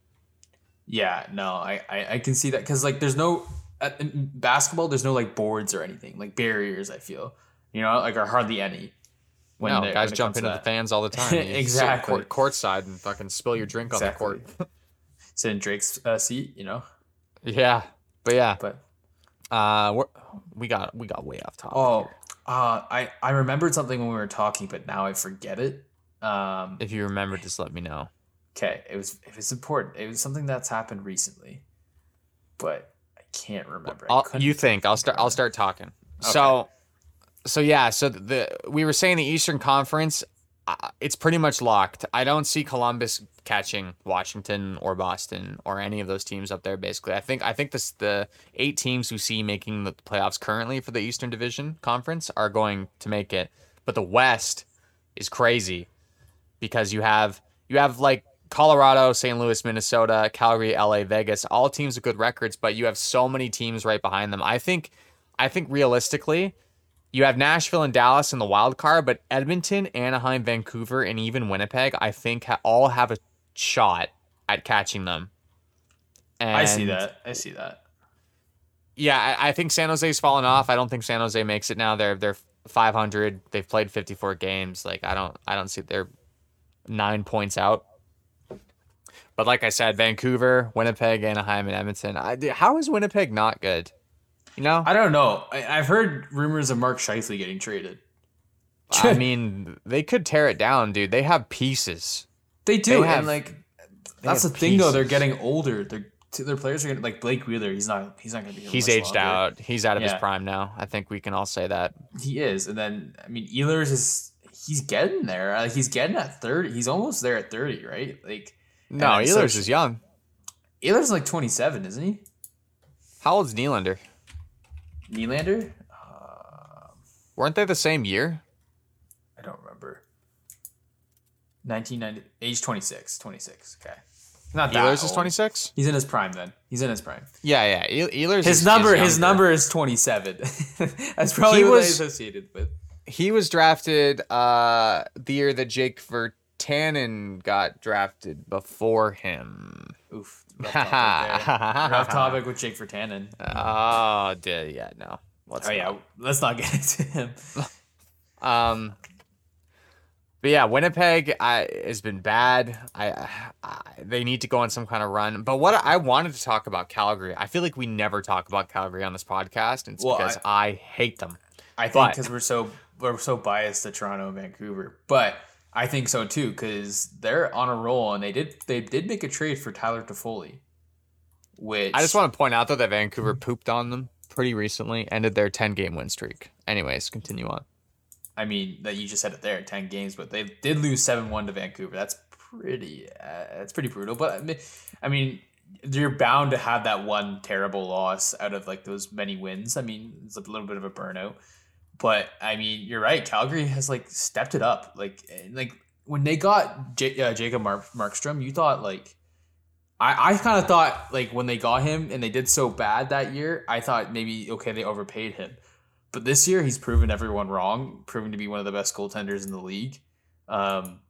Yeah, no, I I, I can see that because like there's no in basketball. There's no like boards or anything like barriers. I feel you know like are hardly any. When no, guys when jump into the fans all the time. Exactly. Court, side and fucking spill your drink on the court. Sit in Drake's uh, seat, you know. yeah, but yeah, But uh, we're, we got we got way off topic. oh, here. uh, I I remembered something when we were talking, but now I forget it. Um, If you remember, just let me know. Okay, it was it was important. It was something that's happened recently, but I can't remember. I you think I'll start? I'll start talking. So, so yeah. So the we were saying the Eastern Conference, uh, it's pretty much locked. I don't see Columbus catching Washington or Boston or any of those teams up there. Basically, I think I think this the eight teams who see making the playoffs currently for the Eastern Division Conference are going to make it. But the West is crazy because you have you have like Colorado, St. Louis, Minnesota, Calgary, LA, Vegas, all teams with good records, but you have so many teams right behind them. I think I think realistically, you have Nashville and Dallas in the wild card, but Edmonton, Anaheim, Vancouver, and even Winnipeg, I think ha- all have a shot at catching them. And I see that. I see that. yeah, I, I think San Jose's fallen off. I don't think San Jose makes it now. They're they're 500. They've played 54 games. Like I don't I don't see they're nine points out. But like I said, Vancouver, Winnipeg, Anaheim, and Edmonton. I, how is Winnipeg not good? You know, I don't know. I, I've heard rumors of Mark Scheifele getting traded. I mean, they could tear it down, dude. They have pieces. They do, They have- and like that's the have thing though. They're getting older. They're their players are getting like Blake Wheeler. He's not. He's not going to be. He's aged longer. out. He's out of his prime now. I think we can all say that. He is, and then I mean, Ehlers is. He's getting there. Like he's getting at thirty. He's almost there at thirty, right? Like, No, And so- Ehlers is young. Ehlers like 27, isn't he? How old's Nylander? Nylander? Weren't they the same year? I don't remember. 1990, age 26. 26. Okay. Not that Ehlers is 26. He's in his prime then. He's in his prime. Yeah, yeah. Eh- Ehlers. His is- number, is his number is 27. That's probably He what was- associated with. He was drafted uh the year that Jake Virtanen got drafted before him. Oof. Rough topic, rough topic with Jake Virtanen. Oh, did yeah, no. Let's Oh yeah, let's not get into him. Um, but yeah, Winnipeg I, has been bad. I, I they need to go on some kind of run. But what I wanted to talk about Calgary. I feel like we never talk about Calgary on this podcast, and it's Well, because I, hate them. I think because we're so we're so biased to Toronto and Vancouver, but I think so too because they're on a roll and they did they did make a trade for Tyler Toffoli, which I just want to point out though that Vancouver pooped on them pretty recently, ended their ten game win streak. Anyways, continue on. I mean that you just said it there, ten games, but they did lose seven one to Vancouver. That's pretty uh, that's pretty brutal. But I mean, I mean you're bound to have that one terrible loss out of like those many wins. I mean it's a little bit of a burnout. But I mean, you're right. Calgary has like stepped it up. Like, like when they got J- uh, Jacob Mark- Markstrom, you thought like, I I kind of thought like when they got him and they did so bad that year, I thought maybe okay they overpaid him. But this year he's proven everyone wrong, proving to be one of the best goaltenders in the league. Um,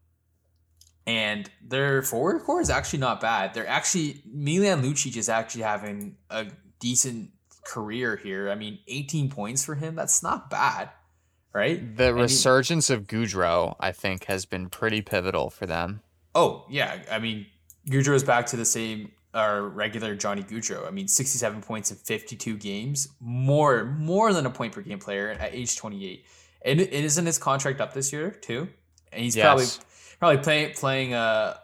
and their forward core is actually not bad. They're actually Milan Lucic is actually having a decent career here. I mean, 18 points for him. That's not bad, right? The And he- resurgence of Gaudreau, I think, has been pretty pivotal for them. Oh yeah, I mean, Gaudreau is back to the same our regular Johnny Gaudreau. I mean, 67 points in 52 games, more more than a point per game player at age 28. And it isn't his contract up this year too? And he's probably Yes. probably playing playing uh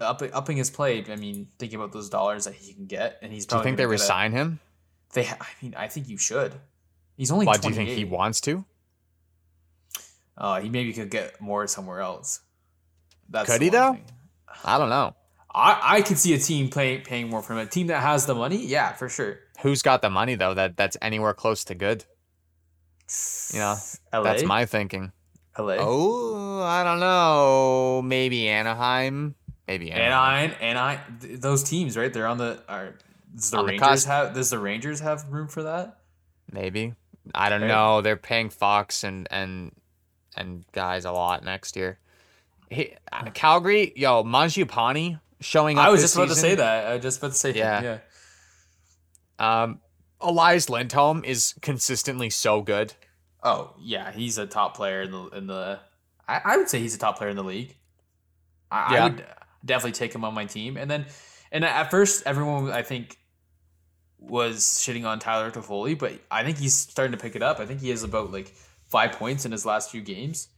up, upping his play. I mean, thinking about those dollars that he can get, and he's Do you probably think they resign him? They, I mean, I think you should. He's only. Why do you think he wants to? Uh, he maybe could get more somewhere else. That's Could he, though? thing. I don't know. I, I could see a team paying paying more for him. A team that has the money, yeah, for sure. Who's got the money though that that's anywhere close to good? You know, LA, that's my thinking. LA, Oh, I don't know. Maybe Anaheim. Maybe Anaheim. Anaheim, Anaheim. th- Those teams, right? They're on the. Are does the On the Rangers have? Does the Rangers have room for that? Maybe. I don't know. They're paying Fox and and and guys a lot next year. He, uh, Calgary, yo, Mangiapane showing up. I was just about to say that. I was just about to say Yeah. yeah. Um, Elias Lindholm is consistently so good. Oh yeah, he's a top player in the in the. I, I would say he's a top player in the league. I, Yeah. I would definitely take him on my team. And then, and at first, everyone I think was shitting on Tyler Toffoli, but I think he's starting to pick it up. I think he has about like five points in his last few games,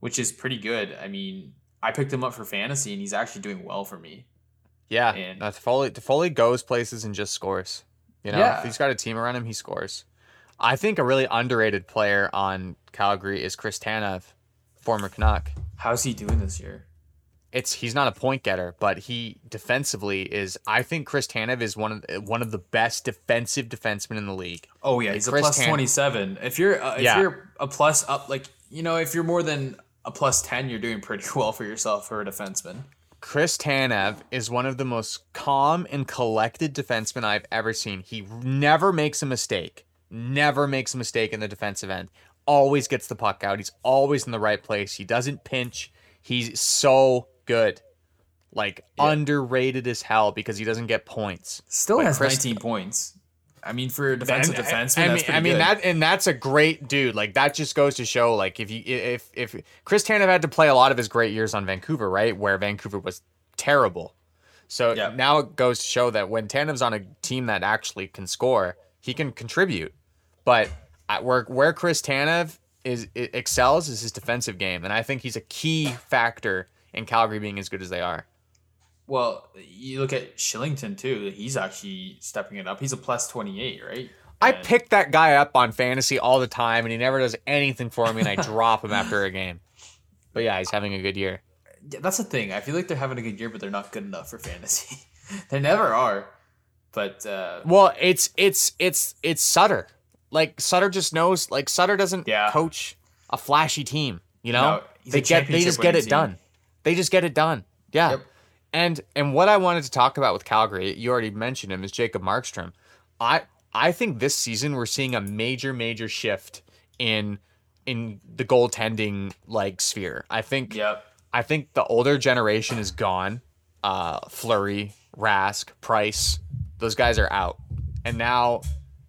which is pretty good. I mean, I picked him up for fantasy, and he's actually doing well for me. Yeah, And- uh, Toffoli, Toffoli goes places and just scores. You know, Yeah. if he's got a team around him, he scores. I think a really underrated player on Calgary is Chris Tanev, former Canuck. How's he doing this year? It's he's not a point getter, but he defensively is. I think Chris Tanev is one of the- one of the best defensive defensemen in the league. Oh yeah, Like he's a Chris plus Tan- twenty seven. If you're uh, if Yeah. you're a plus up, like you know, if you're more than a plus ten, you're doing pretty well for yourself for a defenseman. Chris Tanev is one of the most calm and collected defensemen I've ever seen. He never makes a mistake. Never makes a mistake in the defensive end. Always gets the puck out. He's always in the right place. He doesn't pinch. He's so good. Like underrated as hell because he doesn't get points. Still But has Chris- nineteen points. I mean, for a defensive And- defenseman, I that's mean, I mean good. that, and that's a great dude. Like that just goes to show, like if you if if Chris Tanev had to play a lot of his great years on Vancouver, right, where Vancouver was terrible. So Yeah. now it goes to show that when Tanev's on a team that actually can score, he can contribute. But at where where Chris Tanev is excels is his defensive game, and I think he's a key factor in Calgary being as good as they are. well, you look at Kylington too. He's actually stepping it up. He's a plus twenty eight, right? I And- pick that guy up on fantasy all the time, and he never does anything for me, and I drop him after a game. But yeah, he's having a good year. yeah, that's the thing. I feel like they're having a good year, but they're not good enough for fantasy. they never are. But uh, Well, it's it's it's it's Sutter. Like Sutter just knows. Like Sutter doesn't Yeah. coach a flashy team. You know, No, they get they just get it team. done. They just get it done. Yeah. Yep. And and what I wanted to talk about with Calgary, you already mentioned him, is Jacob Markstrom. I I think this season we're seeing a major major shift in in the goaltending like sphere. I think yep. I think the older generation is gone. Uh, Fleury, Rask, Price, those guys are out, and now,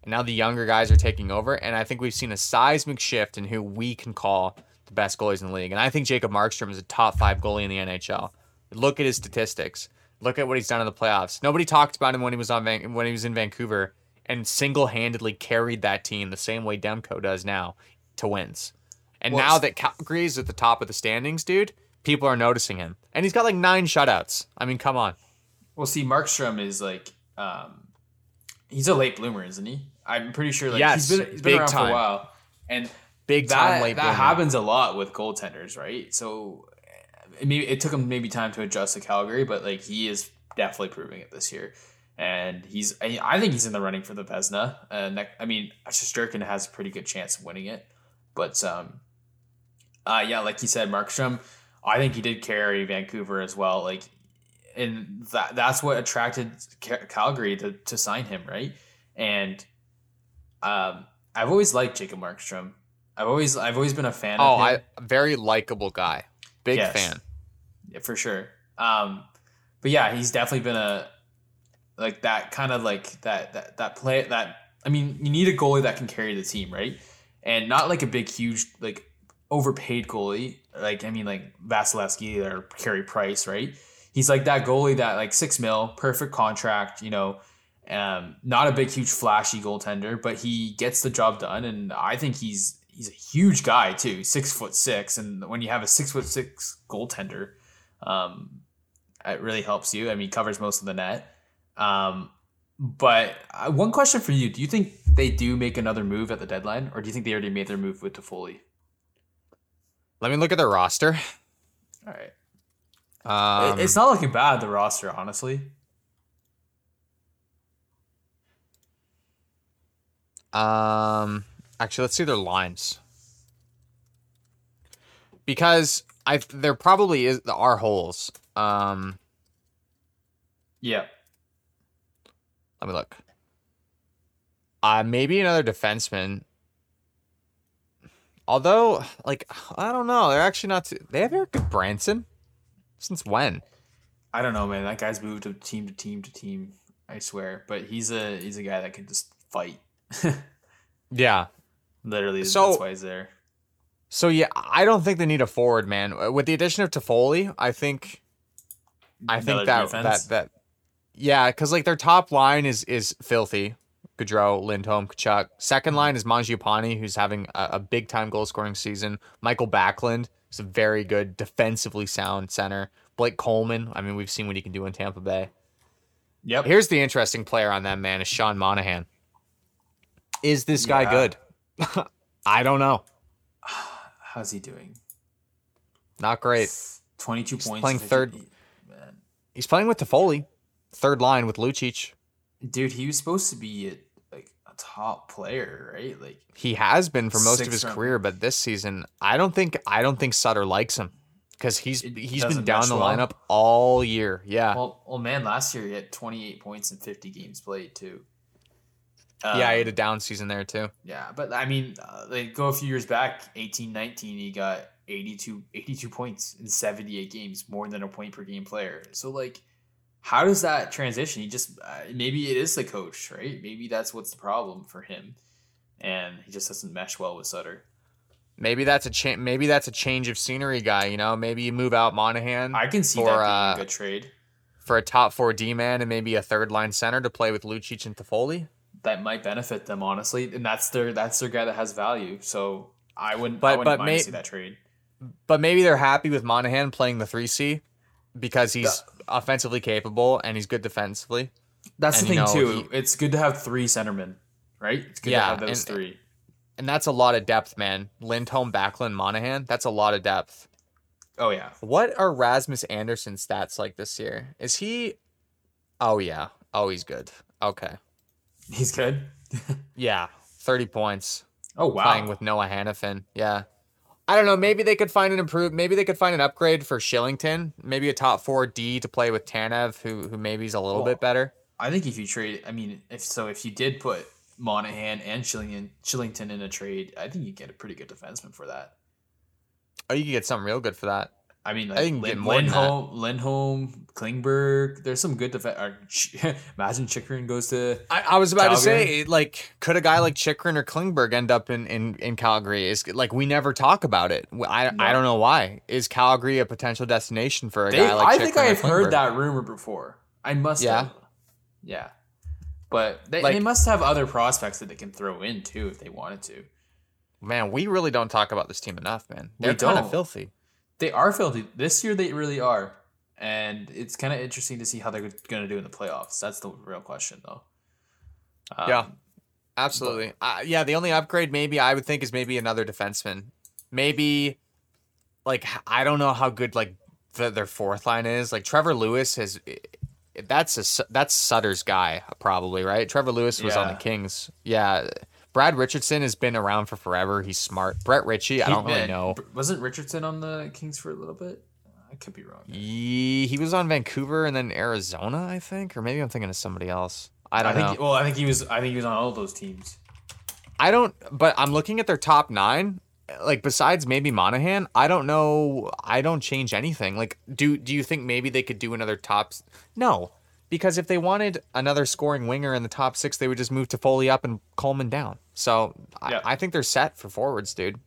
and now the younger guys are taking over. And I think we've seen a seismic shift in who we can call the best goalies in the league. And I think Jacob Markstrom is a top five goalie in the NHL. Look at his statistics. Look at what he's done in the playoffs. Nobody talked about him when he was on Van- when he was in Vancouver and single-handedly carried that team the same way Demko does now to wins. And Well, now that Calgary's at the top of the standings, dude, people are noticing him. And he's got like nine shutouts. I mean, come on. Well, see, Markstrom is like, um, he's a late bloomer, isn't he? I'm pretty sure. Like, Yes, he's been he's been around for time. a while, and Big time that that happens a lot with goaltenders, right? So it, maybe it took him maybe time to adjust to Calgary, but like he is definitely proving it this year, and he's I, think he's in the running for the Vezina. And that, I mean, Shesterkin has a pretty good chance of winning it, but um, uh, yeah, like you said, Markstrom, I think he did carry Vancouver as well, like. And that that's what attracted Calgary to, to sign him, right? And um, I've always liked Jacob Markstrom. I've always I've always been a fan Oh, of him. I very likable guy. Big Yes. fan. Yeah, for sure. Um, but yeah, he's definitely been a like that kind of like that that that play that. I mean, you need a goalie that can carry the team, right? And not like a big, huge, like overpaid goalie. Like I mean, like Vasilevskiy or Carey Price, right? He's like that goalie that like six mil, perfect contract. You know, um, not a big, huge, flashy goaltender, but he gets the job done, and I think he's he's a huge guy too, six foot six, and when you have a six foot six goaltender, um, it really helps you. I mean, he covers most of the net. Um, but uh, one question for you: Do you think they do make another move at the deadline, or do you think they already made their move with Toffoli? Let me look at their roster. All right, Um, It- it's not looking bad the roster, honestly. Um, actually, let's see their lines because I there probably is there are holes. Um, Yeah, let me look. Uh, maybe another defenseman. Although, like, I don't know, they're actually not. Too, they have Eric Branson. Since when? I don't know, man. That guy's moved to team to team to team. I swear, but he's a he's a guy that can just fight. Yeah. Literally, So- that's why he's there. So yeah, I don't think they need a forward man. With the addition of Toffoli, I think I think that defense. that that yeah, because like their top line is is filthy. Gaudreau, Lindholm, Tkachuk. Second line is Mangiapane, who's having a, a big time goal scoring season. Mikael Backlund is a very good defensively sound center. Blake Coleman, I mean, we've seen what he can do in Tampa Bay. Yep. Here's the interesting player on them, man, is Sean Monahan. Is this guy Yeah. good? I don't know. How's he doing? Not great. Twenty-two points. playing third. Man. He's playing with Toffoli, third line with Lucic. Dude, he was supposed to be a, like a top player, right? Like He has been for most of his round. career, but this season, I don't think I don't think Sutter likes him because he's It he's been down the well. lineup all year. Yeah, Well, well, man, last year he had 28 points in 50 games played too. Yeah, he Um, had a down season there too. yeah, but I mean, uh, like go a few years back, 18, 19, he got 82, 82 points in 78 games, more than a point per game player. So like, how does that transition? He just uh, maybe it is the coach, right? Maybe that's what's the problem for him, and he just doesn't mesh well with Sutter. Maybe that's a change. Maybe that's a change of scenery guy. You know, maybe you move out Monahan I can see For, that being uh, a good trade. for a top four D man and maybe a third line center to play with Lucic and Toffoli. That might benefit them honestly, and that's their that's their guy that has value. So I wouldn't, But- I wouldn't but mind may- to see that trade. But maybe they're happy with Monahan playing the three C because he's offensively capable and he's good defensively. That's And, the you thing know, too. it's good to have three centermen, right? It's good Yeah, to have those and- three. And that's a lot of depth, man. Lindholm, Backlund, Monahan. That's a lot of depth. Oh yeah. What are Rasmus Andersson's stats like this year? Is he? Oh yeah. Oh, he's good. Okay. He's good. Yeah, thirty points. Oh wow. Playing with Noah Hanifin. Yeah. I don't know. Maybe they could find an improve. Maybe they could find an upgrade for Kylington. Maybe a top four D to play with Tanev, who who maybe is a little Well, bit better. I think if you trade, I mean, if so, if you did put Monahan and Kylington, Kylington in a trade, I think you get a pretty good defenseman for that. Oh, you could get something real good for that. I mean, like think you Lin- get more than that. Lindholm, Lindholm, Klingberg. There's some good defense. Uh, imagine Chychrun goes to. I, I was about to say, like, could a guy like Chychrun or Klingberg end up in, in, in Calgary? Is like we never talk about it. I, No. I don't know why. Is Calgary a potential destination for a They, guy like I think I've heard that rumor before. I must. Yeah? Have. Yeah. But they, Like- they must have other prospects that they can throw in too if they wanted to. Man, we really don't talk about this team enough, man. They're kind of filthy. They are filthy this year. They really are, and it's kind of interesting to see how they're going to do in the playoffs. That's the real question, though. Um, Yeah. Absolutely. Uh, yeah, the only upgrade maybe I would think is maybe another defenseman. Maybe like I don't know how good like the, their fourth line is. Like Trevor Lewis has that's a that's Sutter's guy probably, right? Trevor Lewis was on the Kings. Yeah. Brad Richardson has been around for forever. He's smart. Brett Ritchie, I don't really know. Wasn't Richardson on the Kings for a little bit? I could be wrong. He, he was on Vancouver and then Arizona, I think, or maybe I'm thinking of somebody else. I don't I know. think. Well, I think he was. I think he was on all those teams. I don't, but I'm looking at their top nine. Like besides maybe Monahan, I don't know. I don't change anything. Like, do do you think maybe they could do another top? No, because if they wanted another scoring winger in the top six, they would just move Toffoli up and Coleman down. So Yeah. I, I think they're set for forwards, dude.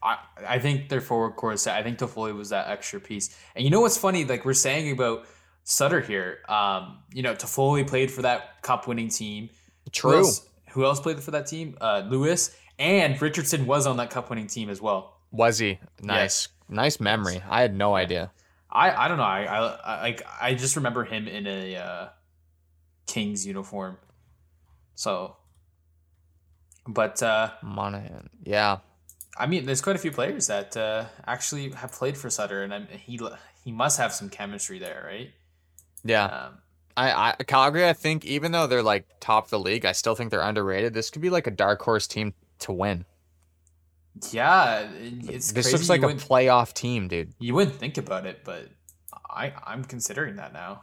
I, I think their forward core is set. I think Toffoli was that extra piece. And you know what's funny? Like we're saying about Sutter here. Um, you know, Toffoli played for that cup winning team. Who True. else, who else played for that team? Uh, Lewis and Richardson was on that cup winning team as well. Was he nice? Nice memory. I had no idea. I, I don't know. I, I, like I just remember him in a uh, Kings uniform. So, but uh, Monahan. Yeah. I mean, there's quite a few players that uh, actually have played for Sutter, and I'm, he he must have some chemistry there, right? Yeah. Um, I, I Calgary, I think even though they're like top of the league, I still think they're underrated. This could be like a dark horse team to win. Yeah, it's this crazy. looks like you a playoff team, dude. you wouldn't think about it, but I I'm considering that now.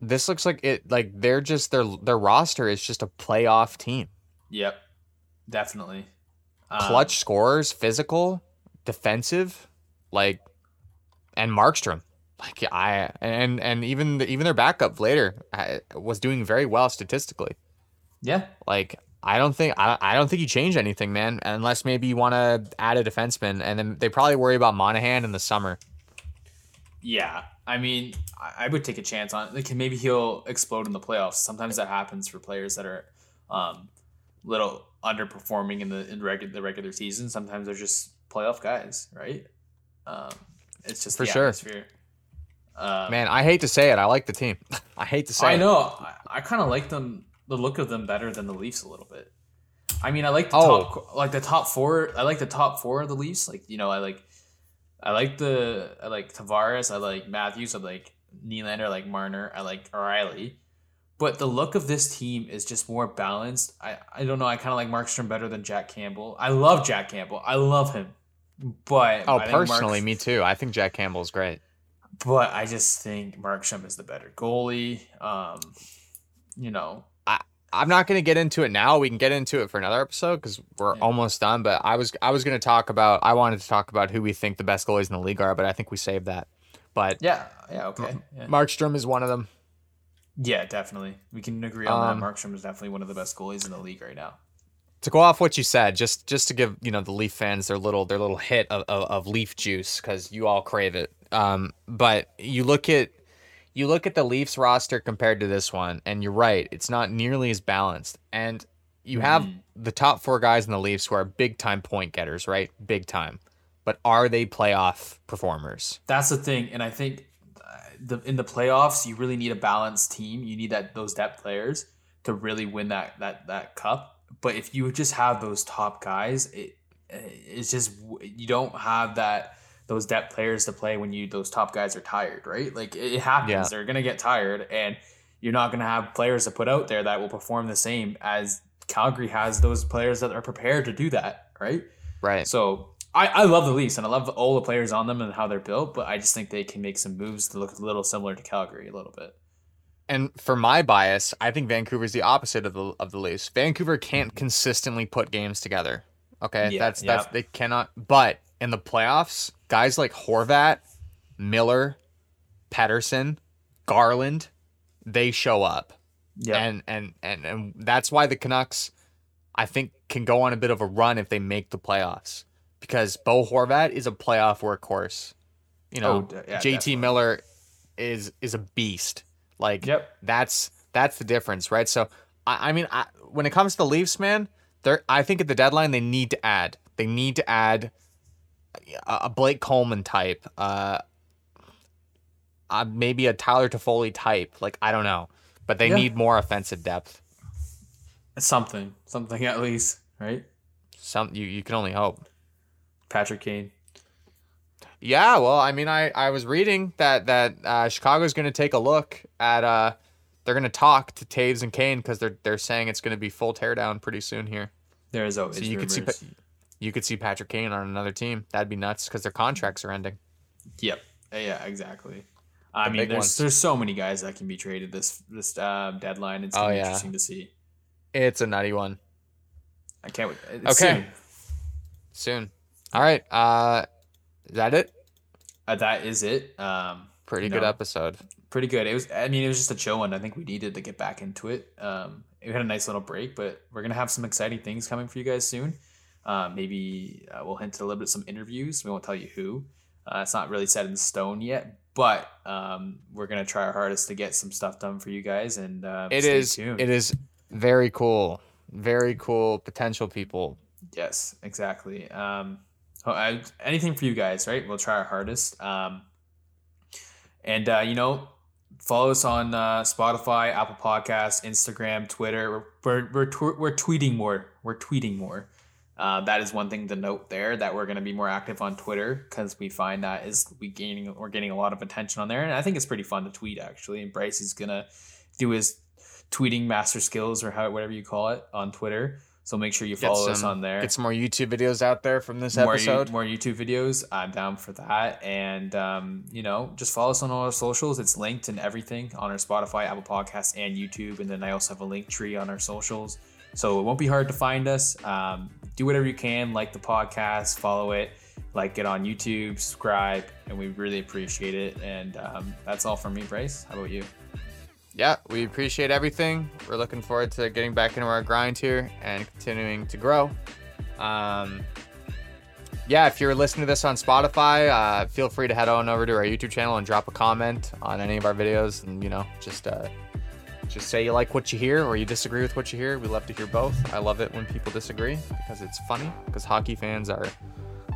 This looks like it like they're just their their roster is just a playoff team. Yep, definitely. Um, Clutch scorers, physical, defensive, like and Markstrom. Like I and and even the, even their backup later uh, was doing very well statistically. Yeah, Like I don't think I, I don't think you change anything, man, unless maybe you want to add a defenseman, and then they probably worry about Monahan in the summer. yeah. I mean, I, I would take a chance on. Like, maybe he'll explode in the playoffs. Sometimes that happens for players that are um, little underperforming in the in regular the regular season. Sometimes they're just playoff guys, right? Um, it's just For the sure. atmosphere. Um, Man, I hate to say it, I like the team. I hate to say I it. know. I, I kind of like them, the look of them better than the Leafs a little bit. I mean, I like the Oh. top, like the top four. I like the top four of the Leafs. Like you know, I like, I like the, I like Tavares. I like Matthews. I like Nylander. I like Marner. I like O'Reilly. But the look of this team is just more balanced. I, I don't know. I kind of like Markstrom better than Jack Campbell. I love Jack Campbell. I love him. But Oh, personally, Mark- me too. I think Jack Campbell's great. but I just think Markstrom is the better goalie. Um, you know, I'm not going to get into it now. We can get into it for another episode because we're Yeah. almost done. But I was I was going to talk about. I wanted to talk about who we think the best goalies in the league are, but I think we saved that. But yeah, yeah, okay, yeah, Markstrom is one of them. yeah definitely. We can agree on Um, that. Markstrom is definitely one of the best goalies in the league right now. to go off what you said, just just to give you know the Leaf fans their little their little hit of, of, of Leaf juice because you all crave it. Um, but you look at you look at the Leafs roster compared to this one, and you're right, it's not nearly as balanced. And you have Mhm. the top four guys in the Leafs who are big time point getters, right? Big time. But are they playoff performers? That's the thing, and I think uh, the in the playoffs you really need a balanced team. You need that those depth players to really win that that that cup. But if you just have those top guys, it it's just you don't have that those depth players to play when you those top guys are tired, right? Like it happens. Yeah. They're gonna get tired, and you're not gonna have players to put out there that will perform the same as Calgary has those players that are prepared to do that, right? Right. So I, I love the Leafs and I love all the players on them and how they're built, but I just think they can make some moves to look a little similar to Calgary a little bit. And for my bias, I think Vancouver's the opposite of the of the Leafs. Vancouver can't consistently put games together. Okay, Yeah, that's that's yeah. they cannot. But in the playoffs, guys like Horvat, Miller, Pettersson, Garland, they show up. Yeah. And, and and and that's why the Canucks, I think, can go on a bit of a run if they make the playoffs. Because Bo Horvat is a playoff workhorse. You know, Oh, yeah, JT definitely. Miller is is a beast. Like Yep. that's that's the difference, right? So I, I mean, I, when it comes to the Leafs, man, they're I think at the deadline they need to add. They need to add a, Blake Coleman type, uh, uh, maybe a Tyler Toffoli type. Like I don't know, but they Yeah. need more offensive depth. something. Something at least, right? Some you you can only hope. Patrick Kane. Yeah, well, I mean, I I was reading that that uh, Chicago's going to take a look at uh, they're going to talk to Toews and Kane because they're they're saying it's going to be full teardown pretty soon here. There is always So you could see rumors. You could see Patrick Kane on another team. That'd be nuts because their contracts are ending. Yep. Yeah, exactly. I The mean, there's ones. there's so many guys that can be traded this this uh, deadline. It's Oh, yeah. interesting to see. It's a nutty one. I can't wait. It's Okay. soon. Soon. All right. Uh, is that it? Uh, that is it. Um, Pretty good know. episode. pretty good. It was. I mean, it was just a chill one. I think we needed to get back into it. Um, we had a nice little break, but we're gonna have some exciting things coming for you guys soon. Uh, maybe uh, we'll hint a little bit some interviews. We won't tell you who. Uh, it's not really set in stone yet, but um, we're gonna try our hardest to get some stuff done for you guys. And uh, It is. tuned. It is very cool. Very cool potential people. Yes, exactly. Um, I, anything for you guys, right? We'll try our hardest. Um, and uh, you know, follow us on uh, Spotify, Apple Podcasts, Instagram, Twitter. We're we're we're, tw- we're tweeting more. We're tweeting more. Uh, that is one thing to note there that we're going to be more active on Twitter because we find that is we gaining we're getting a lot of attention on there, and I think it's pretty fun to tweet actually. And Bryce is gonna do his tweeting master skills or how whatever you call it on Twitter. So make sure you follow us on there Get some more YouTube videos out there from this more, episode. You, more YouTube videos. I'm down for that. And, um, you know, just follow us on all our socials. It's linked and everything on our Spotify, Apple Podcasts, and YouTube. And then I also have a link tree on our socials. So it won't be hard to find us. Um, do whatever you can, like the podcast, follow it, like it on YouTube, subscribe, and we really appreciate it. And um, that's all from me, Bryce. How about you? yeah, we appreciate everything. We're looking forward to getting back into our grind here and continuing to grow. Um, yeah, if you're listening to this on Spotify, uh, feel free to head on over to our YouTube channel and drop a comment on any of our videos, and you know, just uh, just say you like what you hear or you disagree with what you hear. We love to hear both. I love it when people disagree because it's funny. Because hockey fans are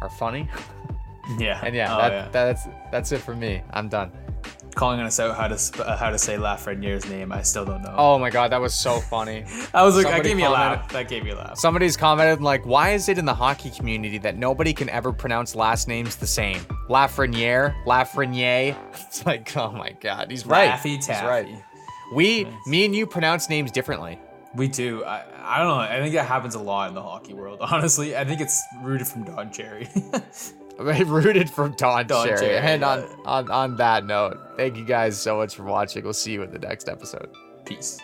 are funny. Yeah. And yeah, Oh, that, yeah. that's that's it for me. I'm done. calling us out how to sp- uh, how to say Lafreniere's name. I still don't know. Oh my god, that was so funny. I was like, that gave me a laugh. That gave me a laugh. Somebody's commented like, why is it in the hockey community that nobody can ever pronounce last names the same? Lafreniere, Lafreniere. It's like, oh my god, he's right. Laffy He's right. We, me and you pronounce names differently. We do. I, I don't know. I think that happens a lot in the hockey world. Honestly, I think it's rooted from Don Cherry. Rooted from Don, Don Cherry. Cherry, And on, on on that note, thank you guys so much for watching. We'll see you in the next episode. Peace.